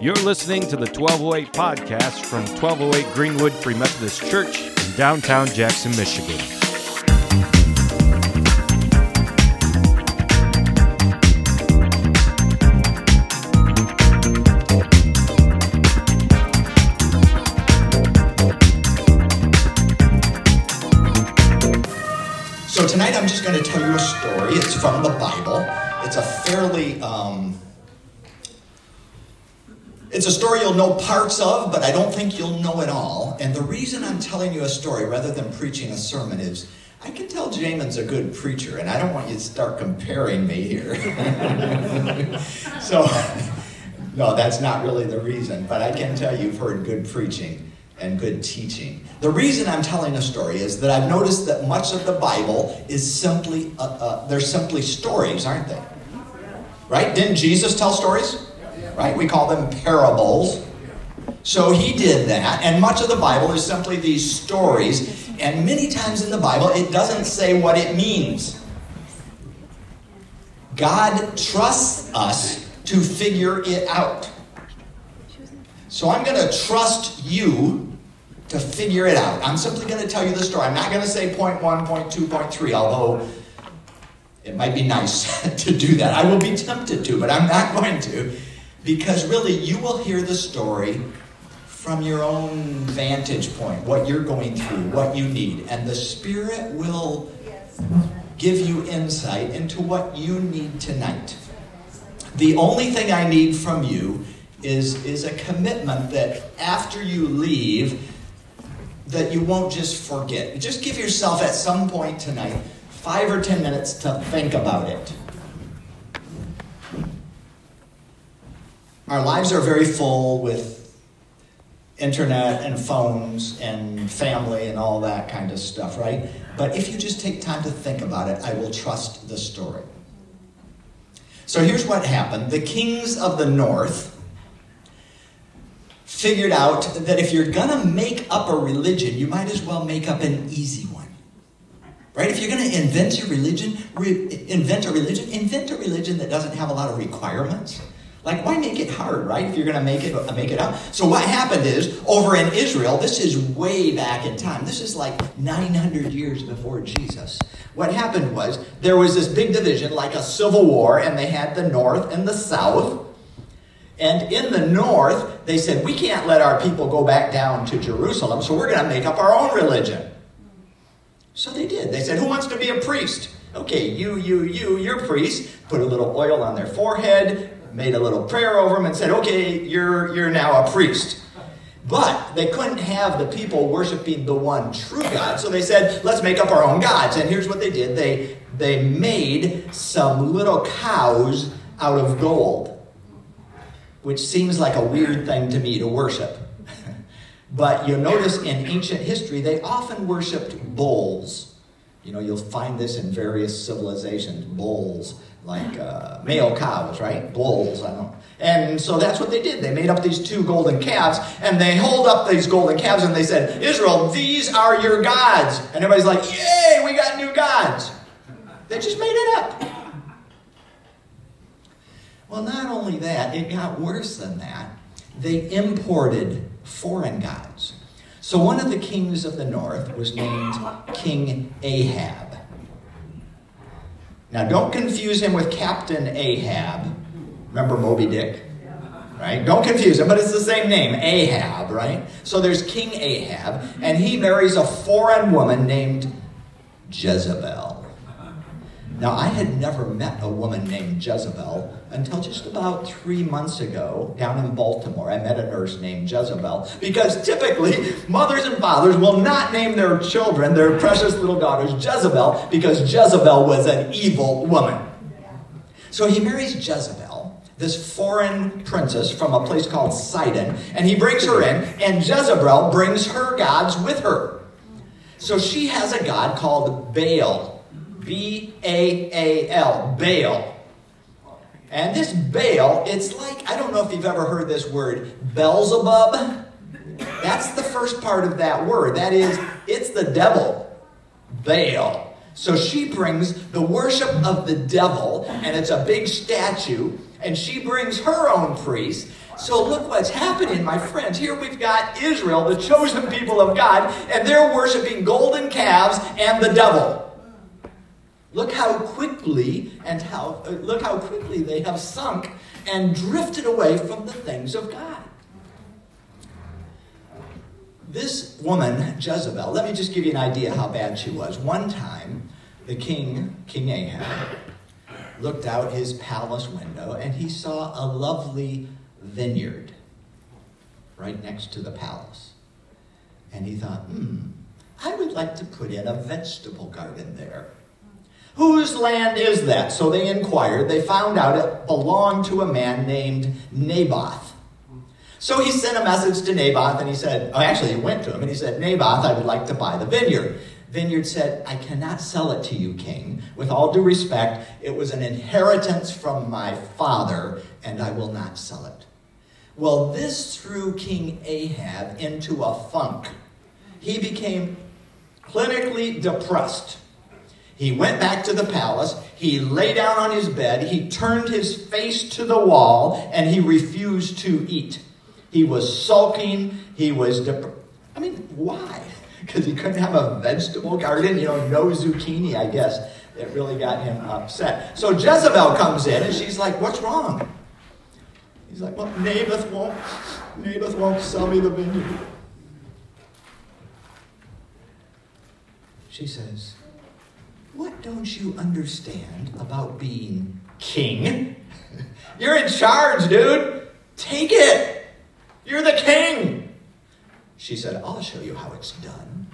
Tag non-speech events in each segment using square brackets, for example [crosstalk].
You're listening to the 1208 podcast from 1208 Greenwood Free Methodist Church in downtown Jackson, Michigan. So tonight I'm just going to tell you a story. It's from the Bible. It's a fairly, um, it's a story you'll know parts of, but I don't think you'll know it all. And the reason I'm telling you a story rather than preaching a sermon is I can tell Jamin's a good preacher, and I don't want you to start comparing me here. [laughs] so, no, that's not really the reason, but I can tell you've heard good preaching and good teaching. The reason I'm telling a story is that I've noticed that much of the Bible is simply, uh, uh, they're simply stories, aren't they? Right? Didn't Jesus tell stories? Right? We call them parables. So he did that, and much of the Bible is simply these stories, and many times in the Bible it doesn't say what it means. God trusts us to figure it out. So I'm going to trust you to figure it out. I'm simply going to tell you the story. I'm not going to say point one, point two, point three, although it might be nice [laughs] to do that. I will be tempted to, but I'm not [laughs] going to, because really you will hear the story from your own vantage point, what you're going through, what you need, and the Spirit will give you insight into what you need tonight. The only thing I need from you is, is a commitment that after you leave, that you won't just forget. Just give yourself at some point tonight five or ten minutes to think about it. Our lives are very full with internet and phones and family and all that kind of stuff, right? But if you just take time to think about it, I will trust the story. So here's what happened the kings of the north figured out that if you're going to make up a religion, you might as well make up an easy one. Right? If you're going to invent a religion, re- invent a religion, invent a religion that doesn't have a lot of requirements. Like, why make it hard, right? If you're going to make it make it up. So what happened is, over in Israel, this is way back in time. This is like 900 years before Jesus. What happened was there was this big division, like a civil war, and they had the north and the south. And in the north, they said, we can't let our people go back down to Jerusalem, so we're going to make up our own religion. So they did. They said, who wants to be a priest? Okay, you, you, you, you're priest. Put a little oil on their forehead, made a little prayer over them, and said, okay, you're, you're now a priest. But they couldn't have the people worshiping the one true God, so they said, let's make up our own gods. And here's what they did they, they made some little cows out of gold which seems like a weird thing to me to worship. [laughs] but you'll notice in ancient history, they often worshiped bulls. You know, you'll find this in various civilizations bulls, like uh, male cows, right? Bulls, I don't And so that's what they did. They made up these two golden calves, and they hold up these golden calves and they said, Israel, these are your gods. And everybody's like, yay, we got new gods. They just made it up. Well, not only that, it got worse than that. They imported foreign gods. So one of the kings of the north was named King Ahab. Now, don't confuse him with Captain Ahab. Remember Moby Dick? Right? Don't confuse him, but it's the same name, Ahab, right? So there's King Ahab, and he marries a foreign woman named Jezebel. Now, I had never met a woman named Jezebel until just about three months ago down in Baltimore. I met a nurse named Jezebel because typically mothers and fathers will not name their children, their precious little daughters, Jezebel because Jezebel was an evil woman. So he marries Jezebel, this foreign princess from a place called Sidon, and he brings her in, and Jezebel brings her gods with her. So she has a god called Baal. B A A L, Baal. And this Baal, it's like, I don't know if you've ever heard this word, Beelzebub. That's the first part of that word. That is, it's the devil, Baal. So she brings the worship of the devil, and it's a big statue, and she brings her own priest, So look what's happening, my friends. Here we've got Israel, the chosen people of God, and they're worshiping golden calves and the devil. Look how quickly and how uh, look how quickly they have sunk and drifted away from the things of God. This woman, Jezebel, let me just give you an idea how bad she was. One time, the king, King Ahab, looked out his palace window and he saw a lovely vineyard right next to the palace. And he thought, hmm, I would like to put in a vegetable garden there. Whose land is that? So they inquired. They found out it belonged to a man named Naboth. So he sent a message to Naboth and he said, oh, actually, he went to him and he said, Naboth, I would like to buy the vineyard. Vineyard said, I cannot sell it to you, king. With all due respect, it was an inheritance from my father, and I will not sell it. Well, this threw King Ahab into a funk. He became clinically depressed. He went back to the palace. He lay down on his bed. He turned his face to the wall and he refused to eat. He was sulking. He was depressed. I mean, why? [laughs] Because he couldn't have a vegetable garden, you know, no zucchini, I guess. It really got him upset. So Jezebel comes in and she's like, What's wrong? He's like, Well, Naboth won't, Naboth won't sell me the vineyard. She says, what don't you understand about being king? [laughs] You're in charge, dude. Take it. You're the king. She said, I'll show you how it's done.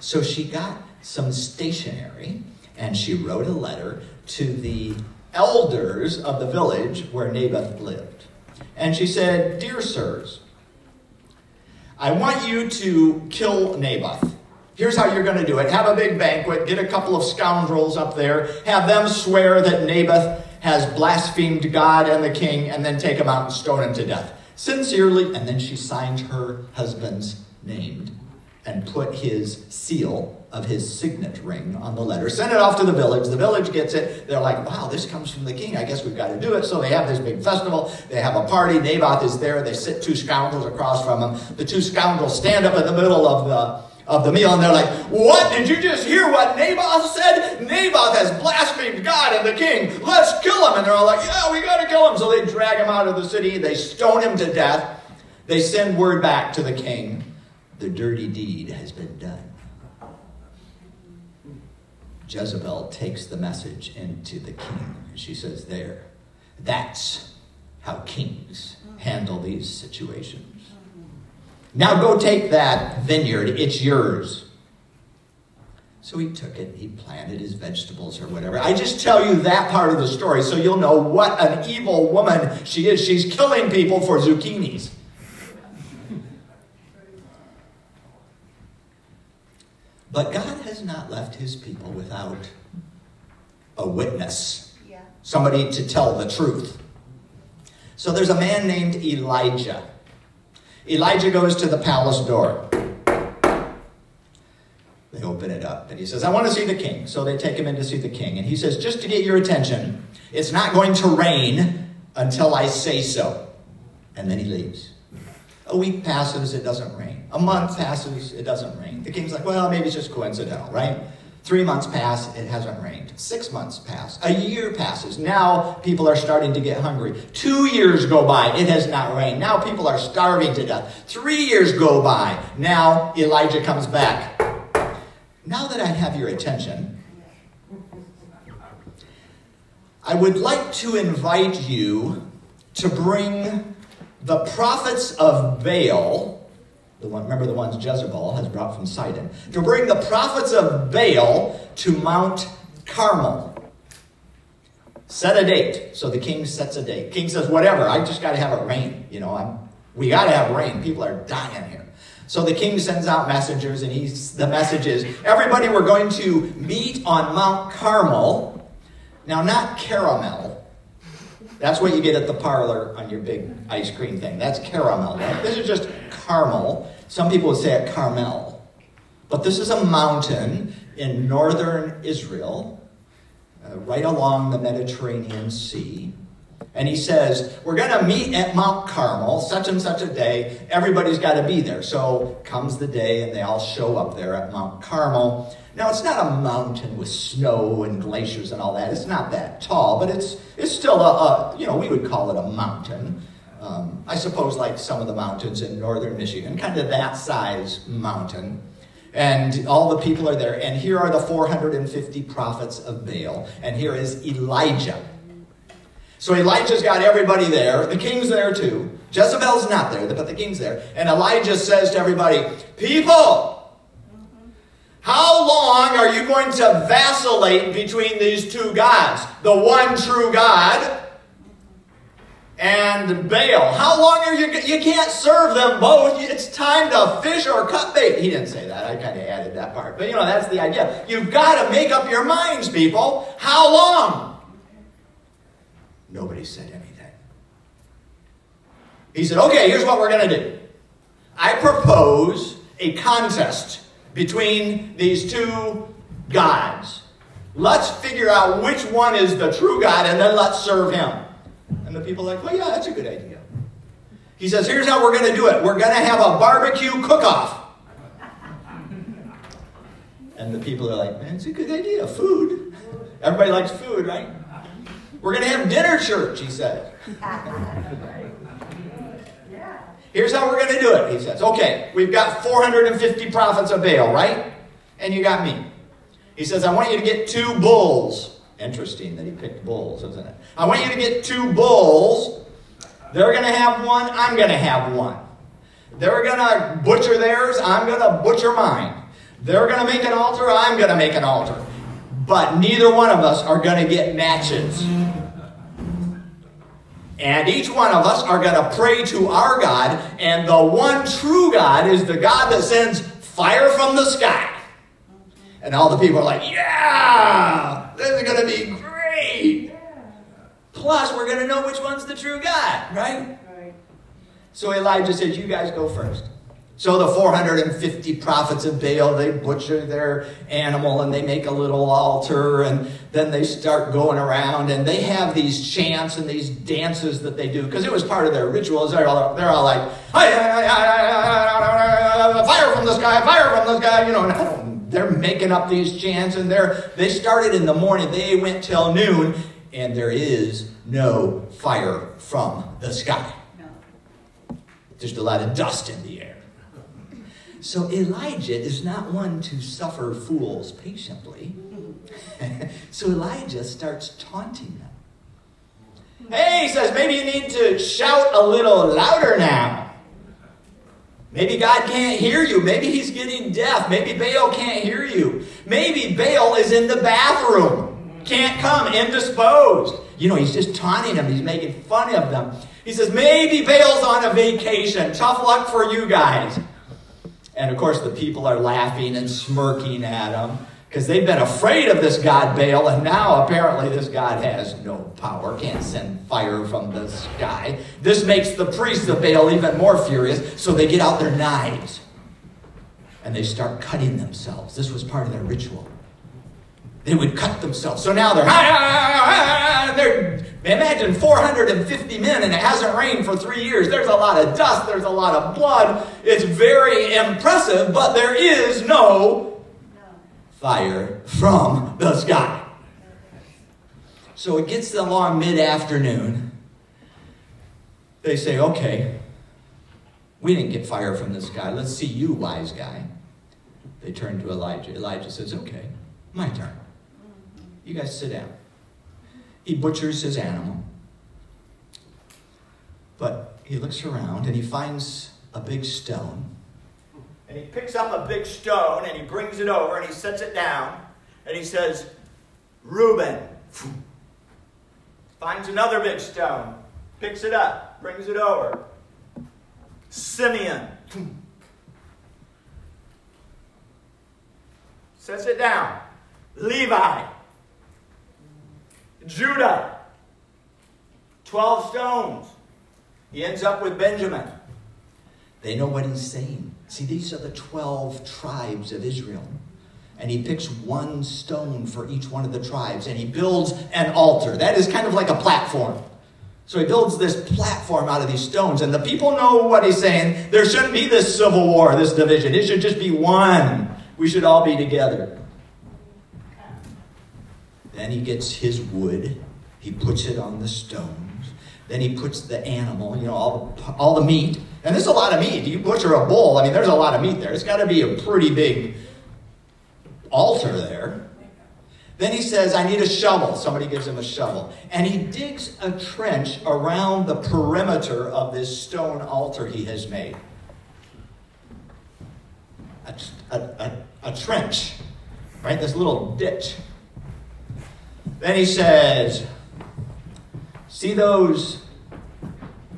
So she got some stationery and she wrote a letter to the elders of the village where Naboth lived. And she said, Dear sirs, I want you to kill Naboth. Here's how you're going to do it. Have a big banquet, get a couple of scoundrels up there, have them swear that Naboth has blasphemed God and the king, and then take him out and stone him to death. Sincerely, and then she signed her husband's name and put his seal of his signet ring on the letter. Send it off to the village. The village gets it. They're like, wow, this comes from the king. I guess we've got to do it. So they have this big festival. They have a party. Naboth is there. They sit two scoundrels across from him. The two scoundrels stand up in the middle of the of the meal, and they're like, What? Did you just hear what Naboth said? Naboth has blasphemed God and the king. Let's kill him. And they're all like, Yeah, we got to kill him. So they drag him out of the city. They stone him to death. They send word back to the king the dirty deed has been done. Jezebel takes the message into the king. And she says, There, that's how kings handle these situations. Now go take that vineyard, it's yours. So he took it, he planted his vegetables or whatever. I just tell you that part of the story so you'll know what an evil woman she is. She's killing people for zucchinis. But God has not left his people without a witness, yeah. somebody to tell the truth. So there's a man named Elijah. Elijah goes to the palace door. They open it up, and he says, I want to see the king. So they take him in to see the king. And he says, Just to get your attention, it's not going to rain until I say so. And then he leaves. A week passes, it doesn't rain. A month passes, it doesn't rain. The king's like, Well, maybe it's just coincidental, right? Three months pass, it hasn't rained. Six months pass. A year passes. Now people are starting to get hungry. Two years go by, it has not rained. Now people are starving to death. Three years go by. Now Elijah comes back. Now that I have your attention, I would like to invite you to bring the prophets of Baal the one, remember the ones Jezebel has brought from Sidon, to bring the prophets of Baal to Mount Carmel. Set a date. So the king sets a date. King says, whatever, I just got to have it rain. You know, I'm, we got to have rain. People are dying here. So the king sends out messengers, and he's, the message is, everybody, we're going to meet on Mount Carmel. Now, not caramel. That's what you get at the parlor on your big ice cream thing. That's caramel. Right? This is just Carmel. Some people would say it Carmel. But this is a mountain in northern Israel, uh, right along the Mediterranean Sea. And he says, We're going to meet at Mount Carmel, such and such a day. Everybody's got to be there. So comes the day, and they all show up there at Mount Carmel. Now, it's not a mountain with snow and glaciers and all that. It's not that tall, but it's, it's still a, a you know, we would call it a mountain. Um, I suppose like some of the mountains in northern Michigan, kind of that size mountain. And all the people are there. And here are the 450 prophets of Baal. And here is Elijah. So Elijah's got everybody there. The king's there too. Jezebel's not there, but the king's there. And Elijah says to everybody, People, how long are you going to vacillate between these two gods? The one true God and Baal. How long are you? You can't serve them both. It's time to fish or cut bait. He didn't say that. I kind of added that part. But you know, that's the idea. You've got to make up your minds, people. How long? Nobody said anything. He said, okay, here's what we're going to do. I propose a contest between these two gods. Let's figure out which one is the true God and then let's serve him. And the people are like, well, yeah, that's a good idea. He says, here's how we're going to do it we're going to have a barbecue cook off. And the people are like, man, it's a good idea. Food. Everybody likes food, right? We're going to have dinner church, he said. [laughs] Here's how we're going to do it, he says. Okay, we've got 450 prophets of Baal, right? And you got me. He says, I want you to get two bulls. Interesting that he picked bulls, isn't it? I want you to get two bulls. They're going to have one, I'm going to have one. They're going to butcher theirs, I'm going to butcher mine. They're going to make an altar, I'm going to make an altar. But neither one of us are going to get matches. And each one of us are going to pray to our God, and the one true God is the God that sends fire from the sky. And all the people are like, yeah, this is going to be great. Plus, we're going to know which one's the true God, right? right? So Elijah says, you guys go first. So the 450 prophets of Baal, they butcher their animal and they make a little altar and then they start going around and they have these chants and these dances that they do because it was part of their rituals. They're all, they're all like, fire from the sky, fire from the sky, you know. They're making up these chants and they're, they started in the morning, they went till noon, and there is no fire from the sky. No. Just a lot of dust in the air. So Elijah is not one to suffer fools patiently. [laughs] so Elijah starts taunting them. Hey, he says, maybe you need to shout a little louder now. Maybe God can't hear you. Maybe he's getting deaf. Maybe Baal can't hear you. Maybe Baal is in the bathroom. Can't come, indisposed. You know, he's just taunting them. He's making fun of them. He says, maybe Baal's on a vacation. Tough luck for you guys. And of course, the people are laughing and smirking at him because they've been afraid of this god Baal, and now apparently this god has no power, can't send fire from the sky. This makes the priests of Baal even more furious, so they get out their knives and they start cutting themselves. This was part of their ritual. They would cut themselves. So now they're, ah, ah, ah, they're Imagine 450 men and it hasn't rained for three years. There's a lot of dust, there's a lot of blood. It's very impressive, but there is no fire from the sky. So it gets along mid afternoon. They say, okay, we didn't get fire from the sky. Let's see you, wise guy. They turn to Elijah. Elijah says, okay, my turn. You guys sit down. He butchers his animal. But he looks around and he finds a big stone. And he picks up a big stone and he brings it over and he sets it down. And he says, Reuben. Finds another big stone, picks it up, brings it over. Simeon. Sets it down. Levi. Judah, 12 stones. He ends up with Benjamin. They know what he's saying. See, these are the 12 tribes of Israel. And he picks one stone for each one of the tribes and he builds an altar. That is kind of like a platform. So he builds this platform out of these stones, and the people know what he's saying. There shouldn't be this civil war, this division. It should just be one. We should all be together. Then he gets his wood, he puts it on the stones. Then he puts the animal, you know, all the, all the meat. And there's a lot of meat. You butcher a bull, I mean, there's a lot of meat there. It's got to be a pretty big altar there. Then he says, I need a shovel. Somebody gives him a shovel. And he digs a trench around the perimeter of this stone altar he has made. A, a, a, a trench, right? This little ditch. Then he says, See those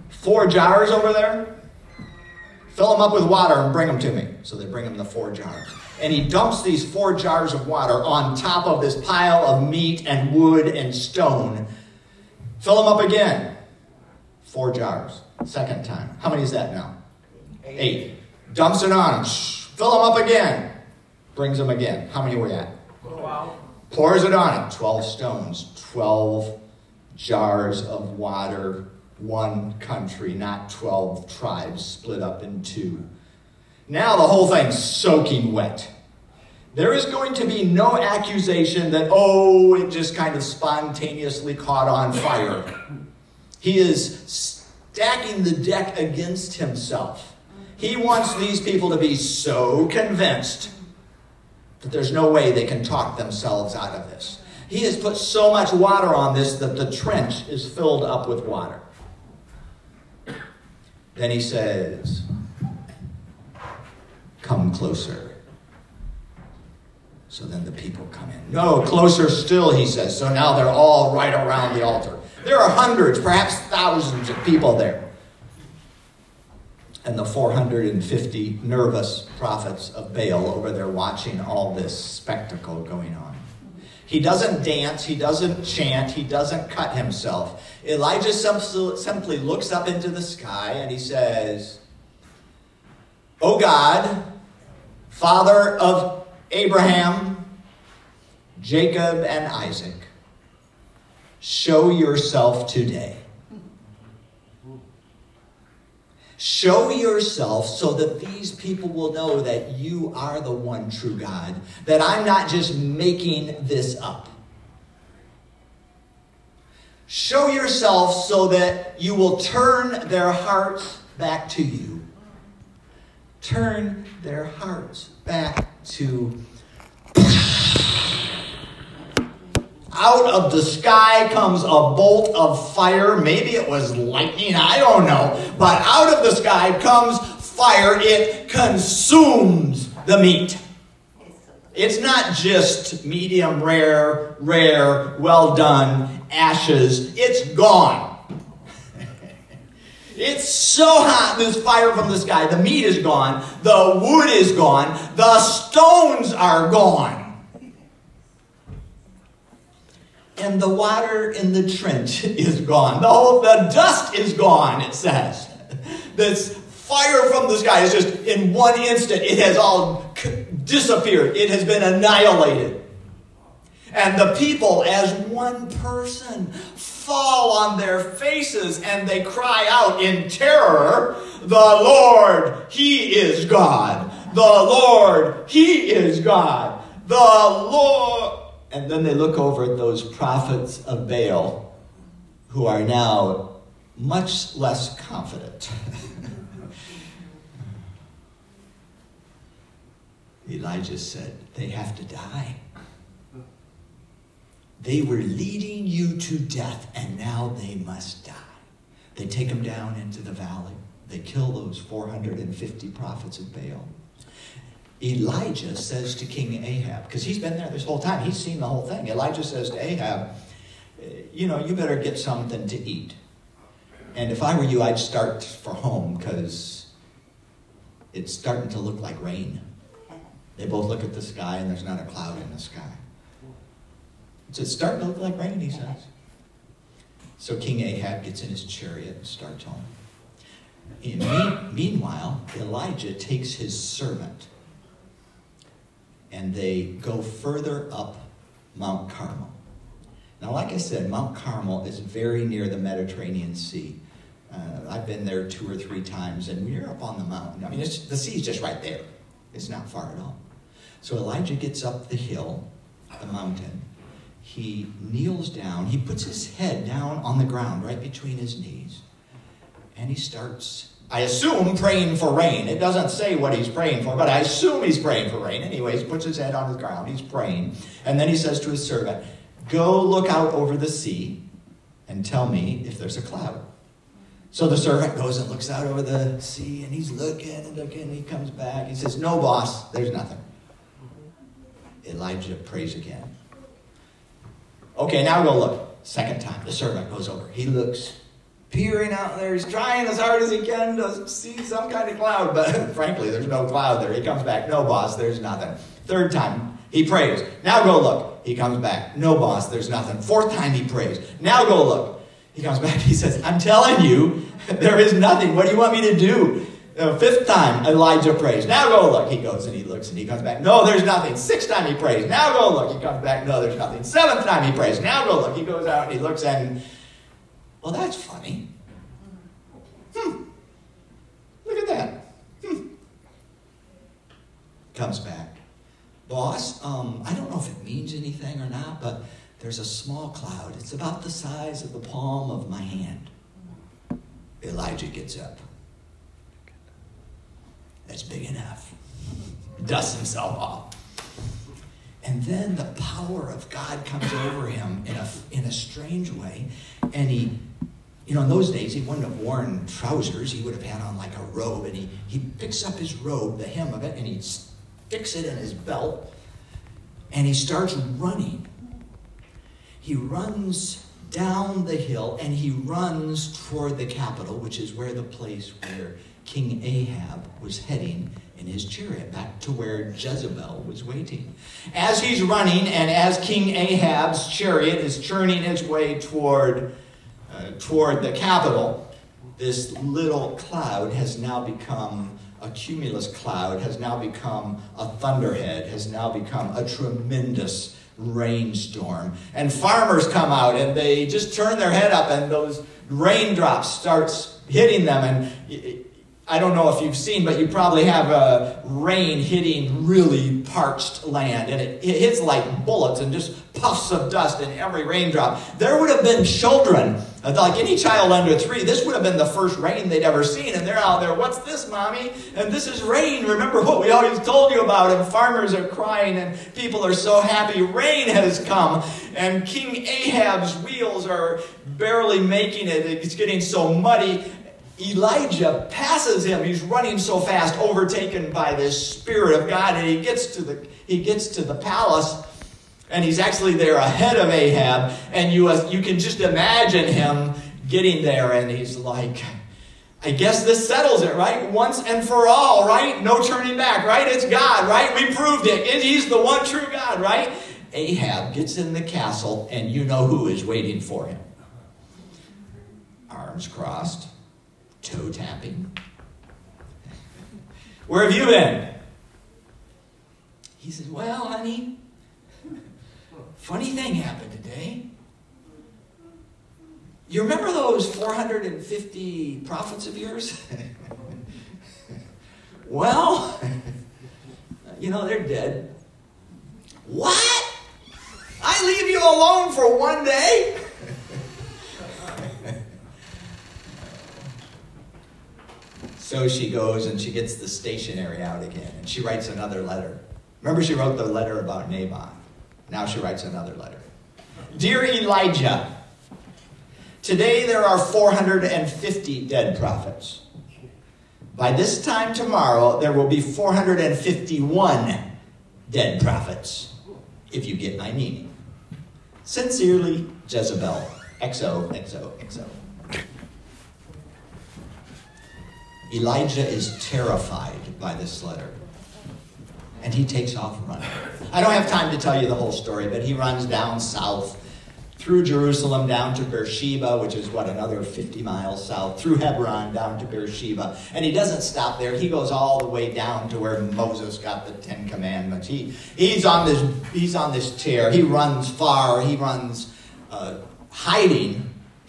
four jars over there? Fill them up with water and bring them to me. So they bring him the four jars and he dumps these four jars of water on top of this pile of meat and wood and stone. Fill them up again. Four jars. Second time. How many is that now? Eight. Eight. Dumps it on. Fill them up again. Brings them again. How many were we at? Pours it on it. Twelve stones. Twelve jars of water. One country, not twelve tribes split up in two. Now the whole thing's soaking wet. There is going to be no accusation that, oh, it just kind of spontaneously caught on fire. He is stacking the deck against himself. He wants these people to be so convinced that there's no way they can talk themselves out of this. He has put so much water on this that the trench is filled up with water. Then he says, Come closer. So then the people come in. No, closer still, he says. So now they're all right around the altar. There are hundreds, perhaps thousands of people there. And the 450 nervous prophets of Baal over there watching all this spectacle going on. He doesn't dance, he doesn't chant, he doesn't cut himself. Elijah simply looks up into the sky and he says, Oh God, father of Abraham, Jacob, and Isaac, show yourself today. Show yourself so that these people will know that you are the one true God, that I'm not just making this up. Show yourself so that you will turn their hearts back to you turn their hearts back to out of the sky comes a bolt of fire. Maybe it was lightning, I don't know. But out of the sky comes fire. It consumes the meat. It's not just medium rare, rare, well done, ashes. It's gone. [laughs] It's so hot, this fire from the sky. The meat is gone. The wood is gone. The stones are gone. And the water in the trench [laughs] is gone. The whole, the dust is gone, it says. This fire from the sky is just in one instant, it has all disappeared. It has been annihilated. And the people, as one person, fall on their faces and they cry out in terror, The Lord, He is God. The Lord, He is God. The Lord. And then they look over at those prophets of Baal who are now much less confident. [laughs] Elijah said, They have to die. They were leading you to death, and now they must die. They take them down into the valley. They kill those 450 prophets of Baal. Elijah says to King Ahab, because he's been there this whole time, he's seen the whole thing. Elijah says to Ahab, eh, You know, you better get something to eat. And if I were you, I'd start for home because it's starting to look like rain. They both look at the sky and there's not a cloud in the sky. It's starting to look like rain, he says. So King Ahab gets in his chariot and starts home. Me- meanwhile, Elijah takes his servant and they go further up Mount Carmel. Now, like I said, Mount Carmel is very near the Mediterranean Sea. Uh, I've been there two or three times, and you're up on the mountain. I mean, the sea's just right there. It's not far at all. So Elijah gets up the hill, the mountain. He kneels down. He puts his head down on the ground, right between his knees, and he starts I assume praying for rain. It doesn't say what he's praying for, but I assume he's praying for rain. Anyways, puts his head on the ground. He's praying. And then he says to his servant, Go look out over the sea and tell me if there's a cloud. So the servant goes and looks out over the sea and he's looking and looking. And he comes back. He says, No, boss, there's nothing. Elijah prays again. Okay, now go look. Second time, the servant goes over. He looks peering out there. He's trying as hard as he can to see some kind of cloud, but [laughs] frankly, there's no cloud there. He comes back, no, boss, there's nothing. Third time, he prays. Now go look. He comes back, no, boss, there's nothing. Fourth time, he prays. Now go look. He comes back, [laughs] he says, I'm telling you, [laughs] there is nothing. What do you want me to do? Uh, fifth time, Elijah prays. Now go look. He goes and he looks and he comes back. No, there's nothing. Sixth time he prays. Now go look. He comes back. No, there's nothing. Seventh time he prays. Now go look. He goes out and he looks and well, that's funny. Hmm. Look at that. Hmm. Comes back. Boss, um, I don't know if it means anything or not, but there's a small cloud. It's about the size of the palm of my hand. Elijah gets up. That's big enough. Dusts himself off. And then the power of God comes over him in a, in a strange way, and he you know, in those days, he wouldn't have worn trousers. He would have had on like a robe. And he, he picks up his robe, the hem of it, and he sticks it in his belt. And he starts running. He runs down the hill and he runs toward the capital, which is where the place where King Ahab was heading in his chariot, back to where Jezebel was waiting. As he's running, and as King Ahab's chariot is churning its way toward uh, toward the capital, this little cloud has now become a cumulus cloud, has now become a thunderhead, has now become a tremendous rainstorm. And farmers come out and they just turn their head up and those raindrops starts hitting them and I don't know if you've seen, but you probably have a rain hitting really parched land, and it, it, hits like bullets and just puffs of dust in every raindrop. There would have been children, like any child under three, this would have been the first rain they'd ever seen, and they're out there, What's this, mommy? And this is rain. Remember what we always told you about, and farmers are crying, and people are so happy. Rain has come, and King Ahab's wheels are barely making it. It's getting so muddy. Elijah passes him. He's running so fast, overtaken by this Spirit of God, and he gets to the he gets to the palace, and he's actually there ahead of Ahab. And you uh, you can just imagine him getting there, and he's like, I guess this settles it, right? Once and for all, right? No turning back, right? It's God, right? We proved it. He's the one true God, right? Ahab gets in the castle, and you know who is waiting for him. Arms crossed toe tapping. Where have you been? He says, Well, honey, funny thing happened today. You remember those 450 prophets of yours? [laughs] well, you know, they're dead. What? I leave you alone for one day? So she goes and she gets the stationery out again and she writes another letter. Remember, she wrote the letter about Naboth. Now she writes another letter. Dear Elijah, today there are 450 dead prophets. By this time tomorrow, there will be 451 dead prophets, if you get my meaning. Sincerely, Jezebel. XO, Elijah is terrified by this letter. And he takes off running. I don't have time to tell you the whole story, but he runs down south through Jerusalem down to Beersheba, which is what, another 50 miles south, through Hebron down to Beersheba. And he doesn't stop there. He goes all the way down to where Moses got the Ten Commandments. He, he's, on this, he's on this tear. He runs far. He runs uh, hiding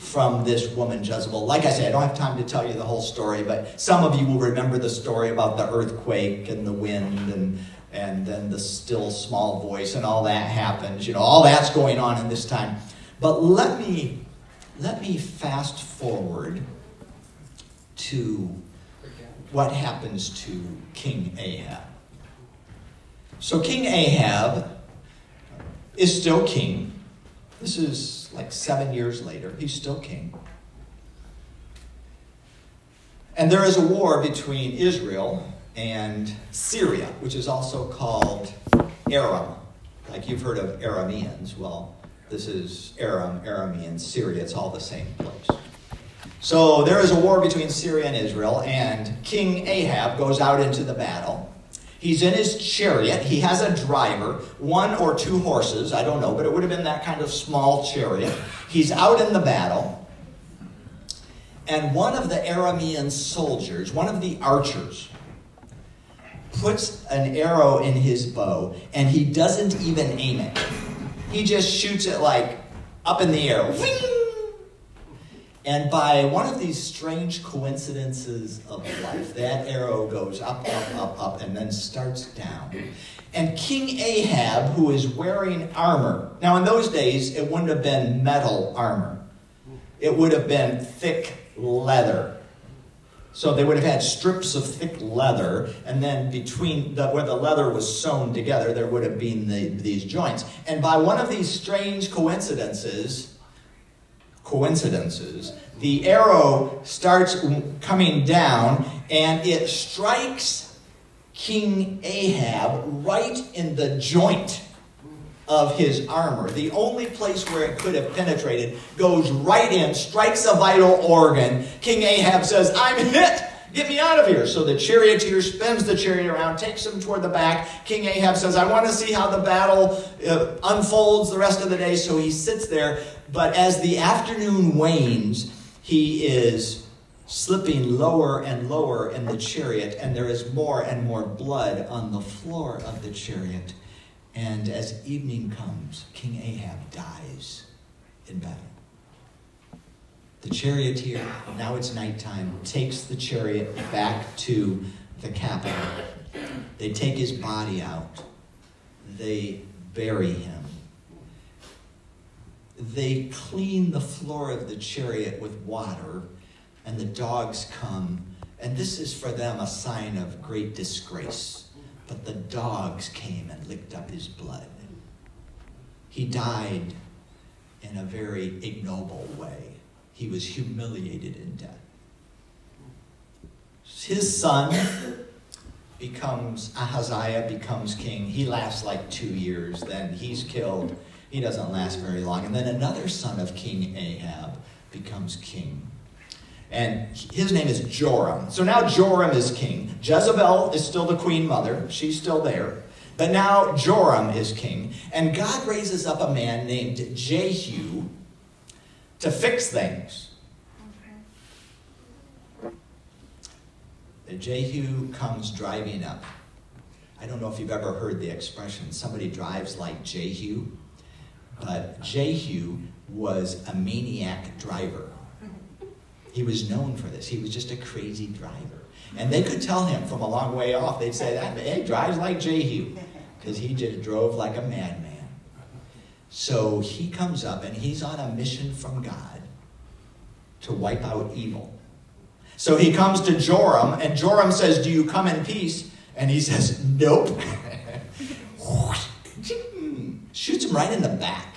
from this woman Jezebel. Like I said, I don't have time to tell you the whole story, but some of you will remember the story about the earthquake and the wind and and then the still small voice and all that happens. You know, all that's going on in this time. But let me let me fast forward to what happens to King Ahab. So King Ahab is still king. This is like seven years later. He's still king. And there is a war between Israel and Syria, which is also called Aram. Like you've heard of Arameans. Well, this is Aram, Aramean, Syria. It's all the same place. So there is a war between Syria and Israel, and King Ahab goes out into the battle. He's in his chariot. He has a driver, one or two horses, I don't know, but it would have been that kind of small chariot. He's out in the battle. And one of the Aramean soldiers, one of the archers, puts an arrow in his bow and he doesn't even aim it. He just shoots it like up in the air. Whing! And by one of these strange coincidences of life, that arrow goes up, up, up, up, and then starts down. And King Ahab, who is wearing armor, now in those days, it wouldn't have been metal armor, it would have been thick leather. So they would have had strips of thick leather, and then between the, where the leather was sewn together, there would have been the, these joints. And by one of these strange coincidences, coincidences, the arrow starts coming down and it strikes King Ahab right in the joint of his armor. The only place where it could have penetrated goes right in, strikes a vital organ. King Ahab says, I'm hit! Get me out of here. So the charioteer spins the chariot around, takes him toward the back. King Ahab says, I want to see how the battle uh, unfolds the rest of the day. So he sits there. But as the afternoon wanes, he is slipping lower and lower in the chariot, and there is more and more blood on the floor of the chariot. And as evening comes, King Ahab dies in battle. The charioteer, now it's nighttime, takes the chariot back to the capital. They take his body out. They bury him. They clean the floor of the chariot with water, and the dogs come. And this is for them a sign of great disgrace. But the dogs came and licked up his blood. He died in a very ignoble way he was humiliated in death. His son becomes, Ahaziah becomes king. He lasts like two years, then he's killed. He doesn't last very long. And then another son of King Ahab becomes king. And his name is Joram. So now Joram is king. Jezebel is still the queen mother, she's still there. But now Joram is king. And God raises up a man named Jehu to fix things. Okay. Jehu comes driving up. I don't know if you've ever heard the expression, somebody drives like Jehu, but Jehu was a maniac driver. He was known for this. He was just a crazy driver. And they could tell him from a long way off, they'd say, that hey, drives like Jehu, because he just drove like a madman. So he comes up and he's on a mission from God to wipe out evil. So he comes to Joram, and Joram says, Do you come in peace? And he says, Nope. [laughs] Shoots him right in the back.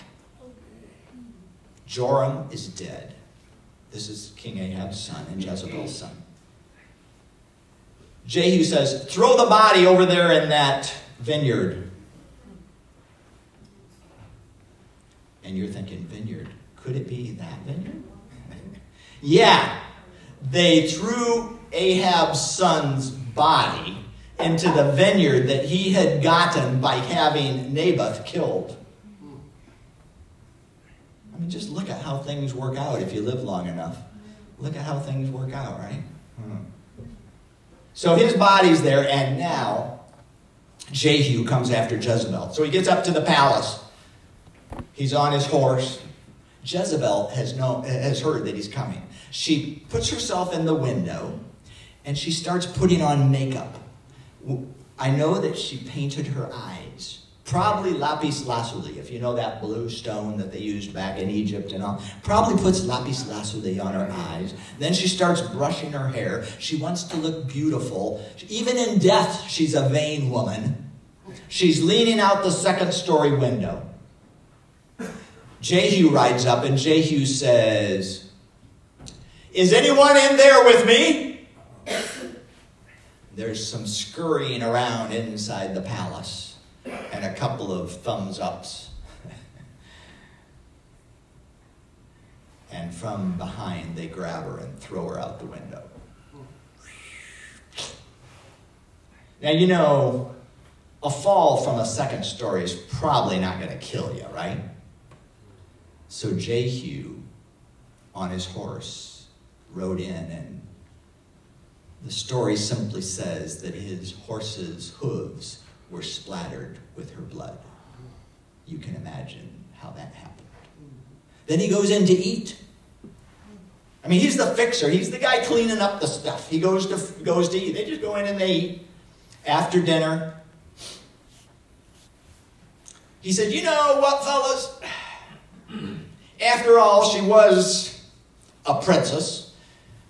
Joram is dead. This is King Ahab's son and Jezebel's son. Jehu says, Throw the body over there in that vineyard. And you're thinking, vineyard, could it be that vineyard? [laughs] yeah, they threw Ahab's son's body into the vineyard that he had gotten by having Naboth killed. I mean, just look at how things work out if you live long enough. Look at how things work out, right? Hmm. So his body's there, and now Jehu comes after Jezebel. So he gets up to the palace. He's on his horse. Jezebel has, known, has heard that he's coming. She puts herself in the window and she starts putting on makeup. I know that she painted her eyes. Probably lapis lazuli, if you know that blue stone that they used back in Egypt and all. Probably puts lapis lazuli on her eyes. Then she starts brushing her hair. She wants to look beautiful. Even in death, she's a vain woman. She's leaning out the second story window. Jehu rides up and Jehu says, Is anyone in there with me? There's some scurrying around inside the palace and a couple of thumbs ups. and from behind, they grab her and throw her out the window. Now, you know, a fall from a second story is probably not going to kill you, right? So Jehu, on his horse, rode in, and the story simply says that his horse's hooves were splattered with her blood. You can imagine how that happened. Then he goes in to eat. I mean, he's the fixer. He's the guy cleaning up the stuff. He goes to goes to eat. They just go in and they eat. After dinner, he said, "You know what, fellas? After all, she was a princess.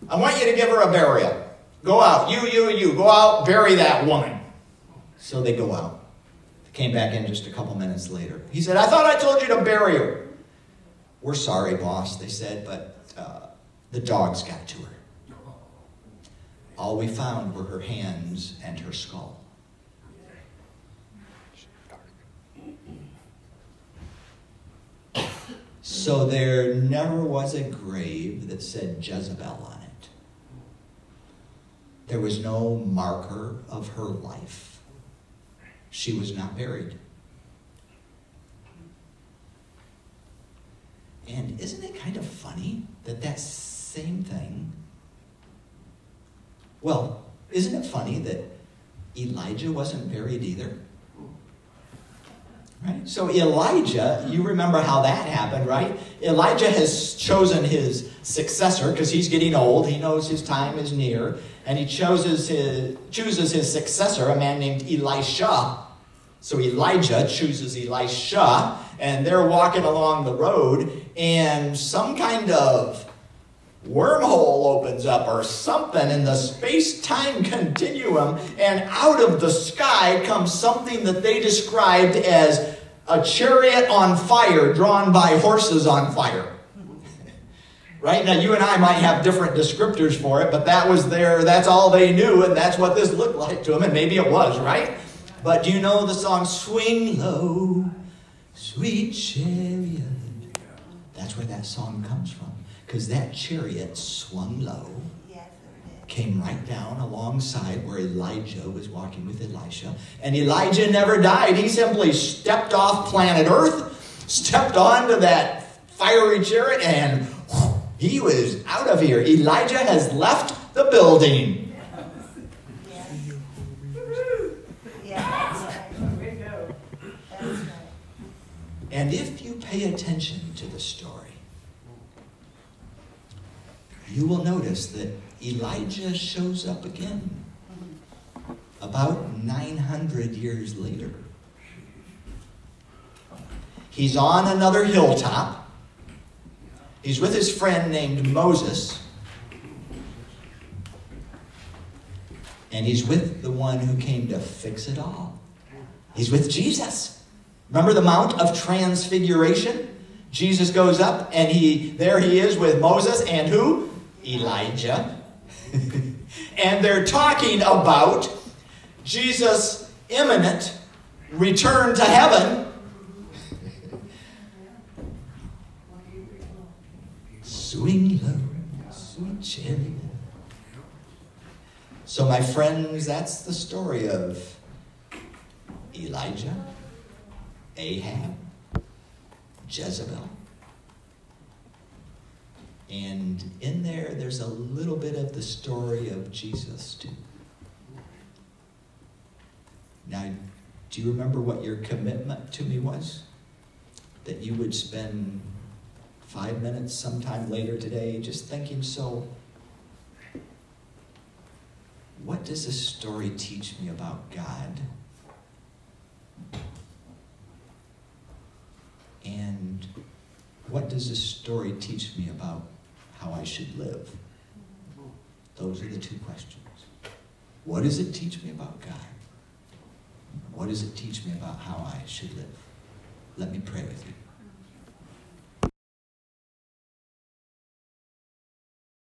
I want you to give her a burial. Go out, you, you, you, go out, bury that woman. So they go out. They came back in just a couple minutes later. He said, I thought I told you to bury her. We're sorry, boss, they said, but uh, the dogs got to her. All we found were her hands and her skull. So there never was a grave that said Jezebel on it. There was no marker of her life. She was not buried. And isn't it kind of funny that that same thing? Well, isn't it funny that Elijah wasn't buried either? Right? So Elijah, you remember how that happened, right? Elijah has chosen his successor because he's getting old. He knows his time is near. And he chooses his, chooses his successor, a man named Elisha. So Elijah chooses Elisha, and they're walking along the road, and some kind of wormhole opens up or something in the space time [laughs] continuum, and out of the sky comes something that they described as a chariot on fire drawn by horses on fire. Right? Now, you and I might have different descriptors for it, but that was their, that's all they knew, and that's what this looked like to them, and maybe it was, right? But do you know the song Swing Low, Sweet Chariot? That's where that song comes from because that chariot swung low, came right down alongside where Elijah was walking with Elisha. And Elijah never died. He simply stepped off planet Earth, stepped onto that fiery chariot, and he was out of here. Elijah has left the building. And if you pay attention to the story, you will notice that Elijah shows up again about 900 years later. He's on another hilltop. He's with his friend named Moses. And he's with the one who came to fix it all. He's with Jesus. Remember the Mount of Transfiguration? Jesus goes up and he there he is with Moses and who? Elijah. [laughs] and they're talking about Jesus' imminent return to heaven. Swing low, sweet chariot. So, my friends, that's the story of Elijah, Ahab, Jezebel, and in there, there's a little bit of the story of Jesus, too. Now, do you remember what your commitment to me was? That you would spend five minutes sometime later today just thinking, so what does this story teach me about God? And what does this story teach me about how I should live? Those are the two questions. What does it teach me about God? What does it teach me about how I should live? Let me pray with you.